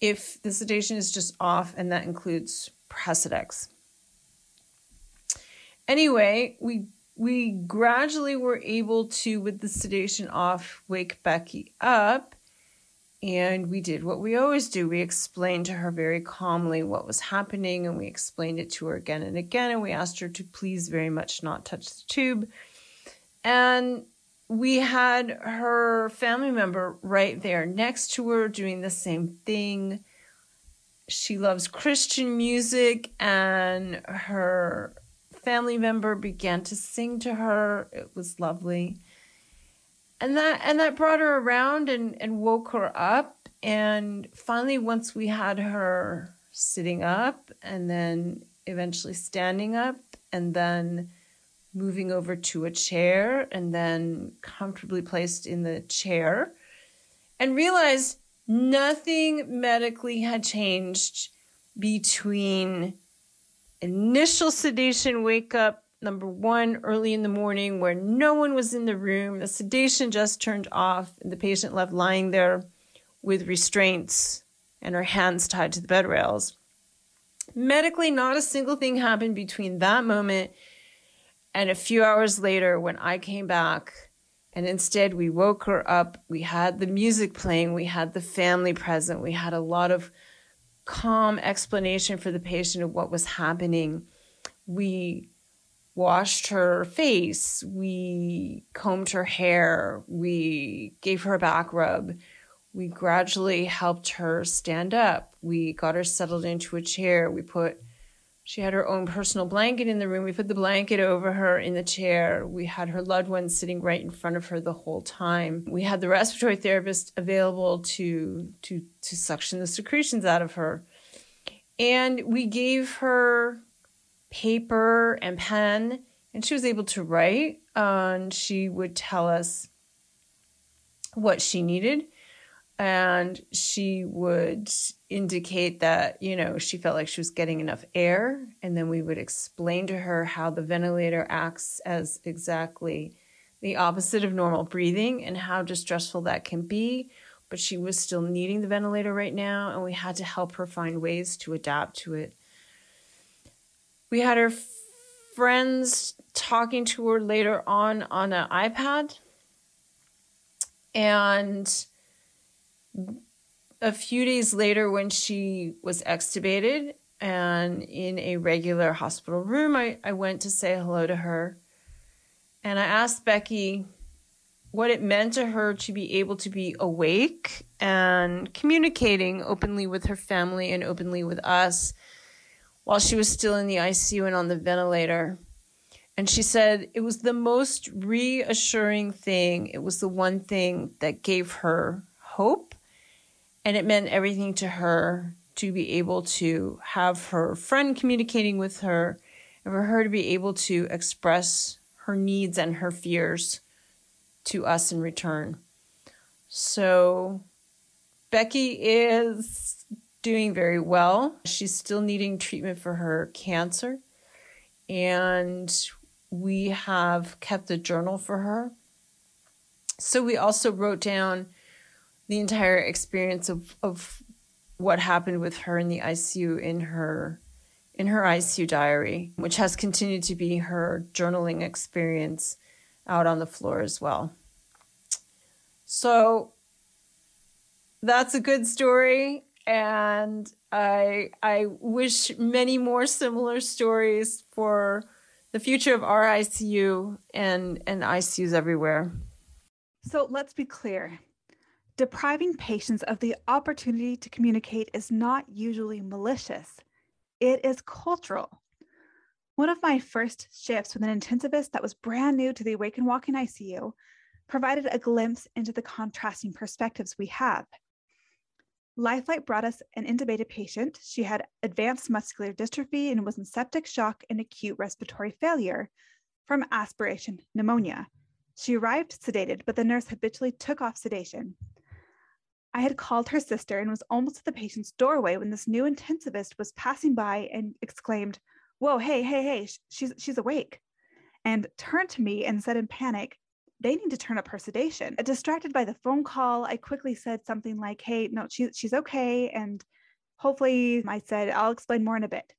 if the sedation is just off, and that includes Precedex. Anyway, we we gradually were able to, with the sedation off, wake Becky up and we did what we always do. We explained to her very calmly what was happening, and we explained it to her again and again. And we asked her to please very much not touch the tube. And we had her family member right there next to her doing the same thing. She loves Christian music, and her family member began to sing to her. It was lovely and that and that brought her around and and woke her up. And finally once we had her sitting up and then eventually standing up and then moving over to a chair and then comfortably placed in the chair and realized nothing medically had changed between initial sedation wake up number one early in the morning where no one was in the room the sedation just turned off and the patient left lying there with restraints and her hands tied to the bed rails. Medically not a single thing happened between that moment and a few hours later when i came back and instead we woke her up. We had the music playing. We had the family present. We had a lot of calm explanation for the patient of what was happening. We washed her face, we combed her hair, we gave her a back rub. We gradually helped her stand up. We got her settled into a chair. We put she had her own personal blanket in the room. We put the blanket over her in the chair. We had her loved one sitting right in front of her the whole time. We had the respiratory therapist available to to to suction the secretions out of her. And we gave her paper and pen and she was able to write and she would tell us what she needed and she would indicate that you know she felt like she was getting enough air and then we would explain to her how the ventilator acts as exactly the opposite of normal breathing and how distressful that can be but she was still needing the ventilator right now and we had to help her find ways to adapt to it we had her friends talking to her later on on an ipad and a few days later, when she was extubated and in a regular hospital room, I, I went to say hello to her. And I asked Becky what it meant to her to be able to be awake and communicating openly with her family and openly with us while she was still in the ICU and on the ventilator. And she said it was the most reassuring thing. It was the one thing that gave her hope and it meant everything to her to be able to have her friend communicating with her and for her to be able to express her needs and her fears to us in return. So Becky is doing very well. She's still needing treatment for her cancer. And we have kept a journal for her. So we also wrote down the entire experience of of what happened with her in the ICU in her in her ICU diary, which has continued to be her journaling experience out on the floor as well. So that's a good story and I I wish many more similar stories for the future of our ICU and and ICUs everywhere. So let's be clear. Depriving patients of the opportunity to communicate is not usually malicious, it is cultural. One of my first shifts with an intensivist that was brand new to the Awake and Walking ICU provided a glimpse into the contrasting perspectives we have. Life Flight brought us an intubated patient. She had advanced muscular dystrophy and was in septic shock and acute respiratory failure from aspiration pneumonia. She arrived sedated, but the nurse habitually took off sedation. I had called her sister and was almost at the patient's doorway when this new intensivist was passing by and exclaimed, Whoa, hey, hey, hey, she's, she's awake. And turned to me and said in panic, They need to turn up her sedation. Uh, distracted by the phone call, I quickly said something like, Hey, no, she, she's okay. And hopefully, I said, I'll explain more in a bit.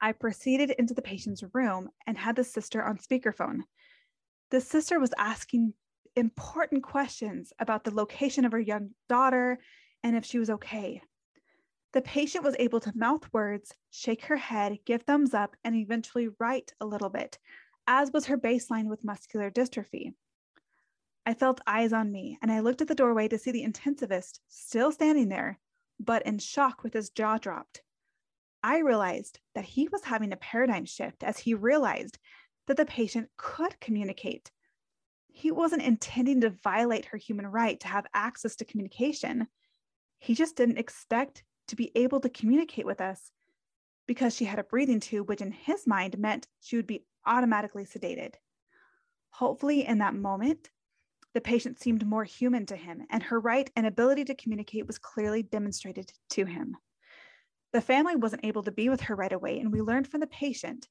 I proceeded into the patient's room and had the sister on speakerphone. The sister was asking important questions about the location of her young daughter and if she was okay. The patient was able to mouth words, shake her head, give thumbs up, and eventually write a little bit, as was her baseline with muscular dystrophy. I felt eyes on me, and I looked at the doorway to see the intensivist still standing there, but in shock with his jaw dropped. I realized that he was having a paradigm shift as he realized that the patient could communicate he wasn't intending to violate her human right to have access to communication. He just didn't expect to be able to communicate with us because she had a breathing tube, which in his mind meant she would be automatically sedated. Hopefully, in that moment, the patient seemed more human to him, and her right and ability to communicate was clearly demonstrated to him. The family wasn't able to be with her right away, and we learned from the patient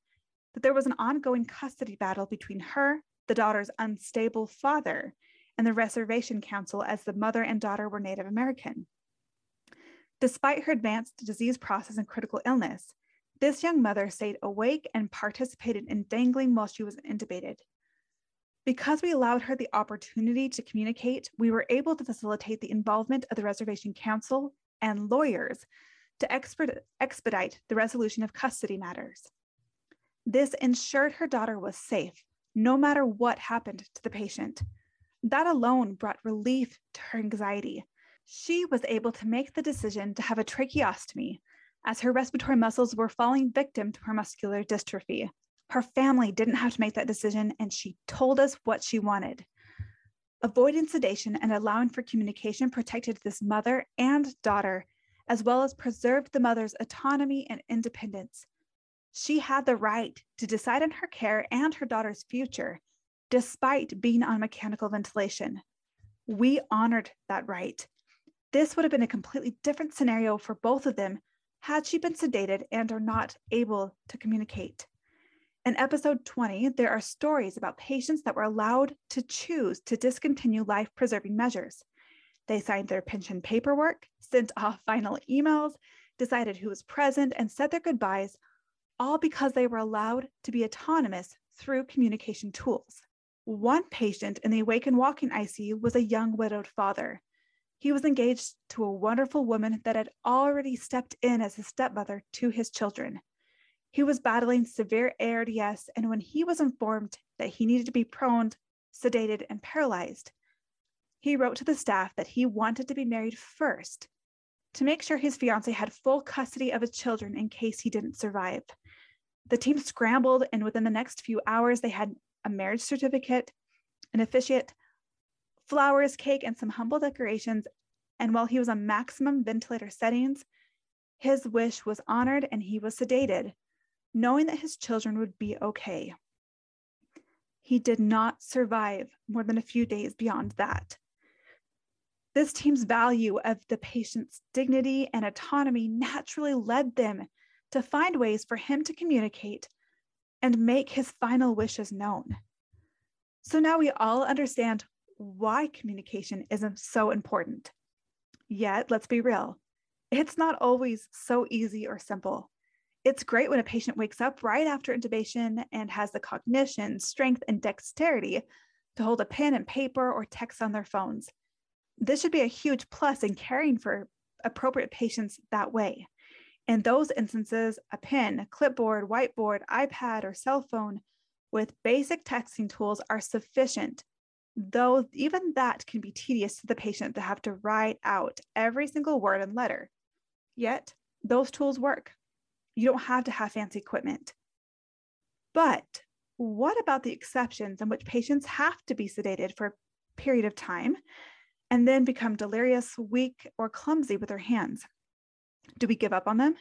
that there was an ongoing custody battle between her, the daughter's unstable father, and the Reservation Council as the mother and daughter were Native American. Despite her advanced disease process and critical illness, this young mother stayed awake and participated in dangling while she was intubated. Because we allowed her the opportunity to communicate, we were able to facilitate the involvement of the Reservation Council and lawyers to expedite the resolution of custody matters. This ensured her daughter was safe, no matter what happened to the patient. That alone brought relief to her anxiety. She was able to make the decision to have a tracheostomy as her respiratory muscles were falling victim to her muscular dystrophy. Her family didn't have to make that decision, and she told us what she wanted. Avoiding sedation and allowing for communication protected this mother and daughter, as well as preserved the mother's autonomy and independence. She had the right to decide on her care and her daughter's future, despite being on mechanical ventilation. We honored that right. This would have been a completely different scenario for both of them had she been sedated and are not able to communicate. In episode 20, there are stories about patients that were allowed to choose to discontinue life preserving measures. They signed their pension paperwork, sent off final emails, decided who was present, and said their goodbyes, all because they were allowed to be autonomous through communication tools. One patient in the Awake and Walking ICU was a young widowed father. He was engaged to a wonderful woman that had already stepped in as a stepmother to his children. He was battling severe ARDS, and when he was informed that he needed to be prone, sedated, and paralyzed, he wrote to the staff that he wanted to be married first to make sure his fiance had full custody of his children in case he didn't survive. The team scrambled, and within the next few hours, they had a marriage certificate, an officiate, flowers, cake, and some humble decorations. And while he was on maximum ventilator settings, his wish was honored and he was sedated, knowing that his children would be okay. He did not survive more than a few days beyond that. This team's value of the patient's dignity and autonomy naturally led them to find ways for him to communicate and make his final wishes known. So now we all understand why communication isn't so important. Yet, let's be real, it's not always so easy or simple. It's great when a patient wakes up right after intubation and has the cognition, strength, and dexterity to hold a pen and paper or text on their phones. This should be a huge plus in caring for appropriate patients that way. In those instances, a pen, clipboard, whiteboard, iPad, or cell phone with basic texting tools are sufficient, though even that can be tedious to the patient to have to write out every single word and letter. Yet, those tools work. You don't have to have fancy equipment. But what about the exceptions in which patients have to be sedated for a period of time and then become delirious, weak, or clumsy with their hands? Do we give up on them?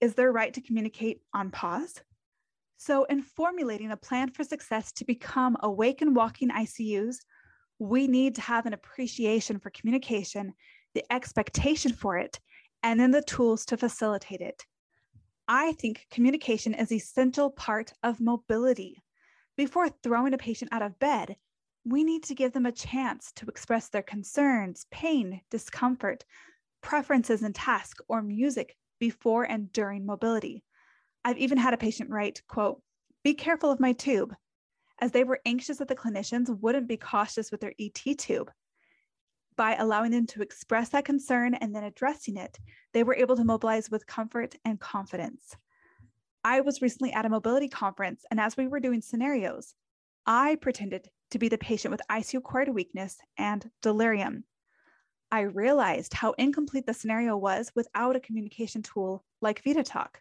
Is their right to communicate on pause? So, in formulating a plan for success to become awake and walking ICUs, we need to have an appreciation for communication, the expectation for it, and then the tools to facilitate it. I think communication is essential part of mobility. Before throwing a patient out of bed, we need to give them a chance to express their concerns, pain, discomfort, preferences in task or music before and during mobility. I've even had a patient write, quote, be careful of my tube, as they were anxious that the clinicians wouldn't be cautious with their ET tube. By allowing them to express that concern and then addressing it, they were able to mobilize with comfort and confidence. I was recently at a mobility conference, and as we were doing scenarios, I pretended to be the patient with ICU acquired weakness and delirium. I realized how incomplete the scenario was without a communication tool like Vidatak.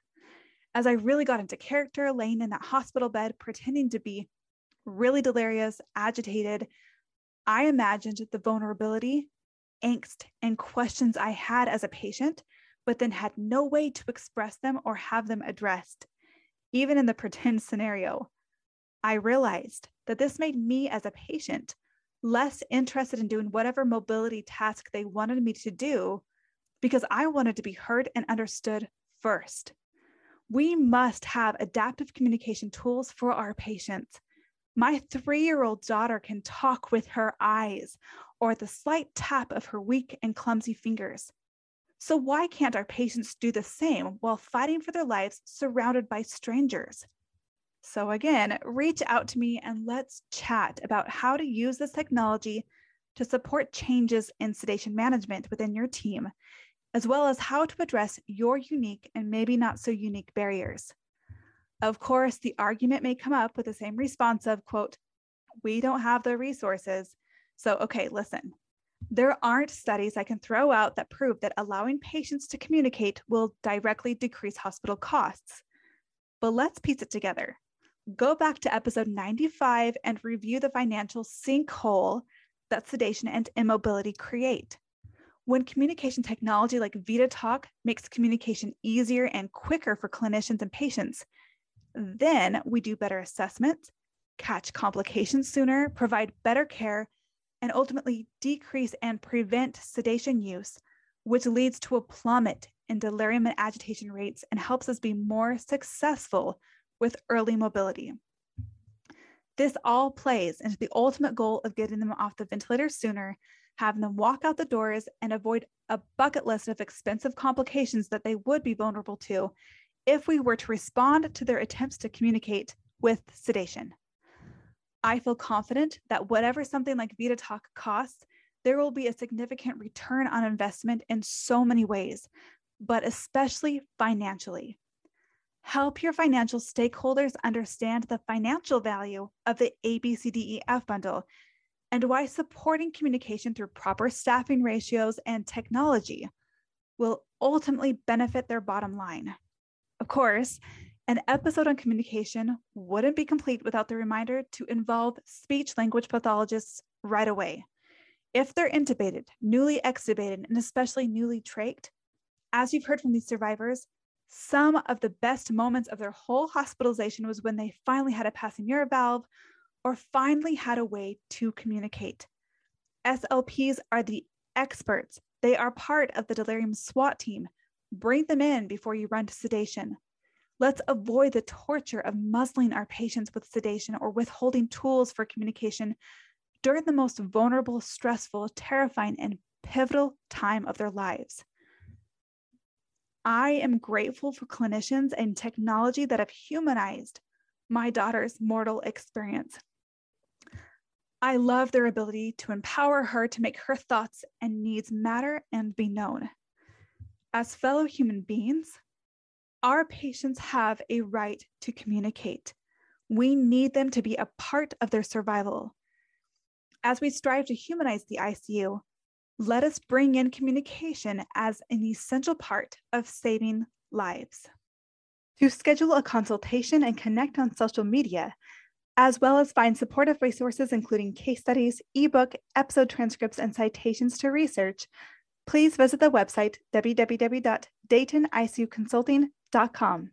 As I really got into character, laying in that hospital bed, pretending to be really delirious, agitated, I imagined the vulnerability, angst, and questions I had as a patient but then had no way to express them or have them addressed, even in the pretend scenario. I realized that this made me as a patient less interested in doing whatever mobility task they wanted me to do because I wanted to be heard and understood first. We must have adaptive communication tools for our patients. My three year old daughter can talk with her eyes or the slight tap of her weak and clumsy fingers. So, why can't our patients do the same while fighting for their lives surrounded by strangers? So, again, reach out to me and let's chat about how to use this technology to support changes in sedation management within your team, as well as how to address your unique and maybe not so unique barriers. Of course, the argument may come up with the same response of, quote, we don't have the resources. So, okay, listen, there aren't studies I can throw out that prove that allowing patients to communicate will directly decrease hospital costs. But let's piece it together go back to episode 95 and review the financial sinkhole that sedation and immobility create. When communication technology like Vidatak makes communication easier and quicker for clinicians and patients, then we do better assessments, catch complications sooner, provide better care, and ultimately decrease and prevent sedation use, which leads to a plummet in delirium and agitation rates and helps us be more successful with early mobility. This all plays into the ultimate goal of getting them off the ventilator sooner, having them walk out the doors and avoid a bucket list of expensive complications that they would be vulnerable to if we were to respond to their attempts to communicate with sedation. I feel confident that whatever something like Vidatak costs, there will be a significant return on investment in so many ways, but especially financially. Help your financial stakeholders understand the financial value of the ABCDEF bundle and why supporting communication through proper staffing ratios and technology will ultimately benefit their bottom line. Of course, an episode on communication wouldn't be complete without the reminder to involve speech language pathologists right away. If they're intubated, newly extubated, and especially newly trached, as you've heard from these survivors, some of the best moments of their whole hospitalization was when they finally had a Passy-Muir valve or finally had a way to communicate. SLPs are the experts. They are part of the delirium SWAT team. Bring them in before you run to sedation. Let's avoid the torture of muzzling our patients with sedation or withholding tools for communication during the most vulnerable, stressful, terrifying, and pivotal time of their lives. I am grateful for clinicians and technology that have humanized my daughter's mortal experience. I love their ability to empower her to make her thoughts and needs matter and be known. As fellow human beings, our patients have a right to communicate. We need them to be a part of their survival. As we strive to humanize the ICU, let us bring in communication as an essential part of saving lives. To schedule a consultation and connect on social media, as well as find supportive resources including case studies, ebook, episode transcripts, and citations to research, please visit the website www.daytonicuconsulting.com.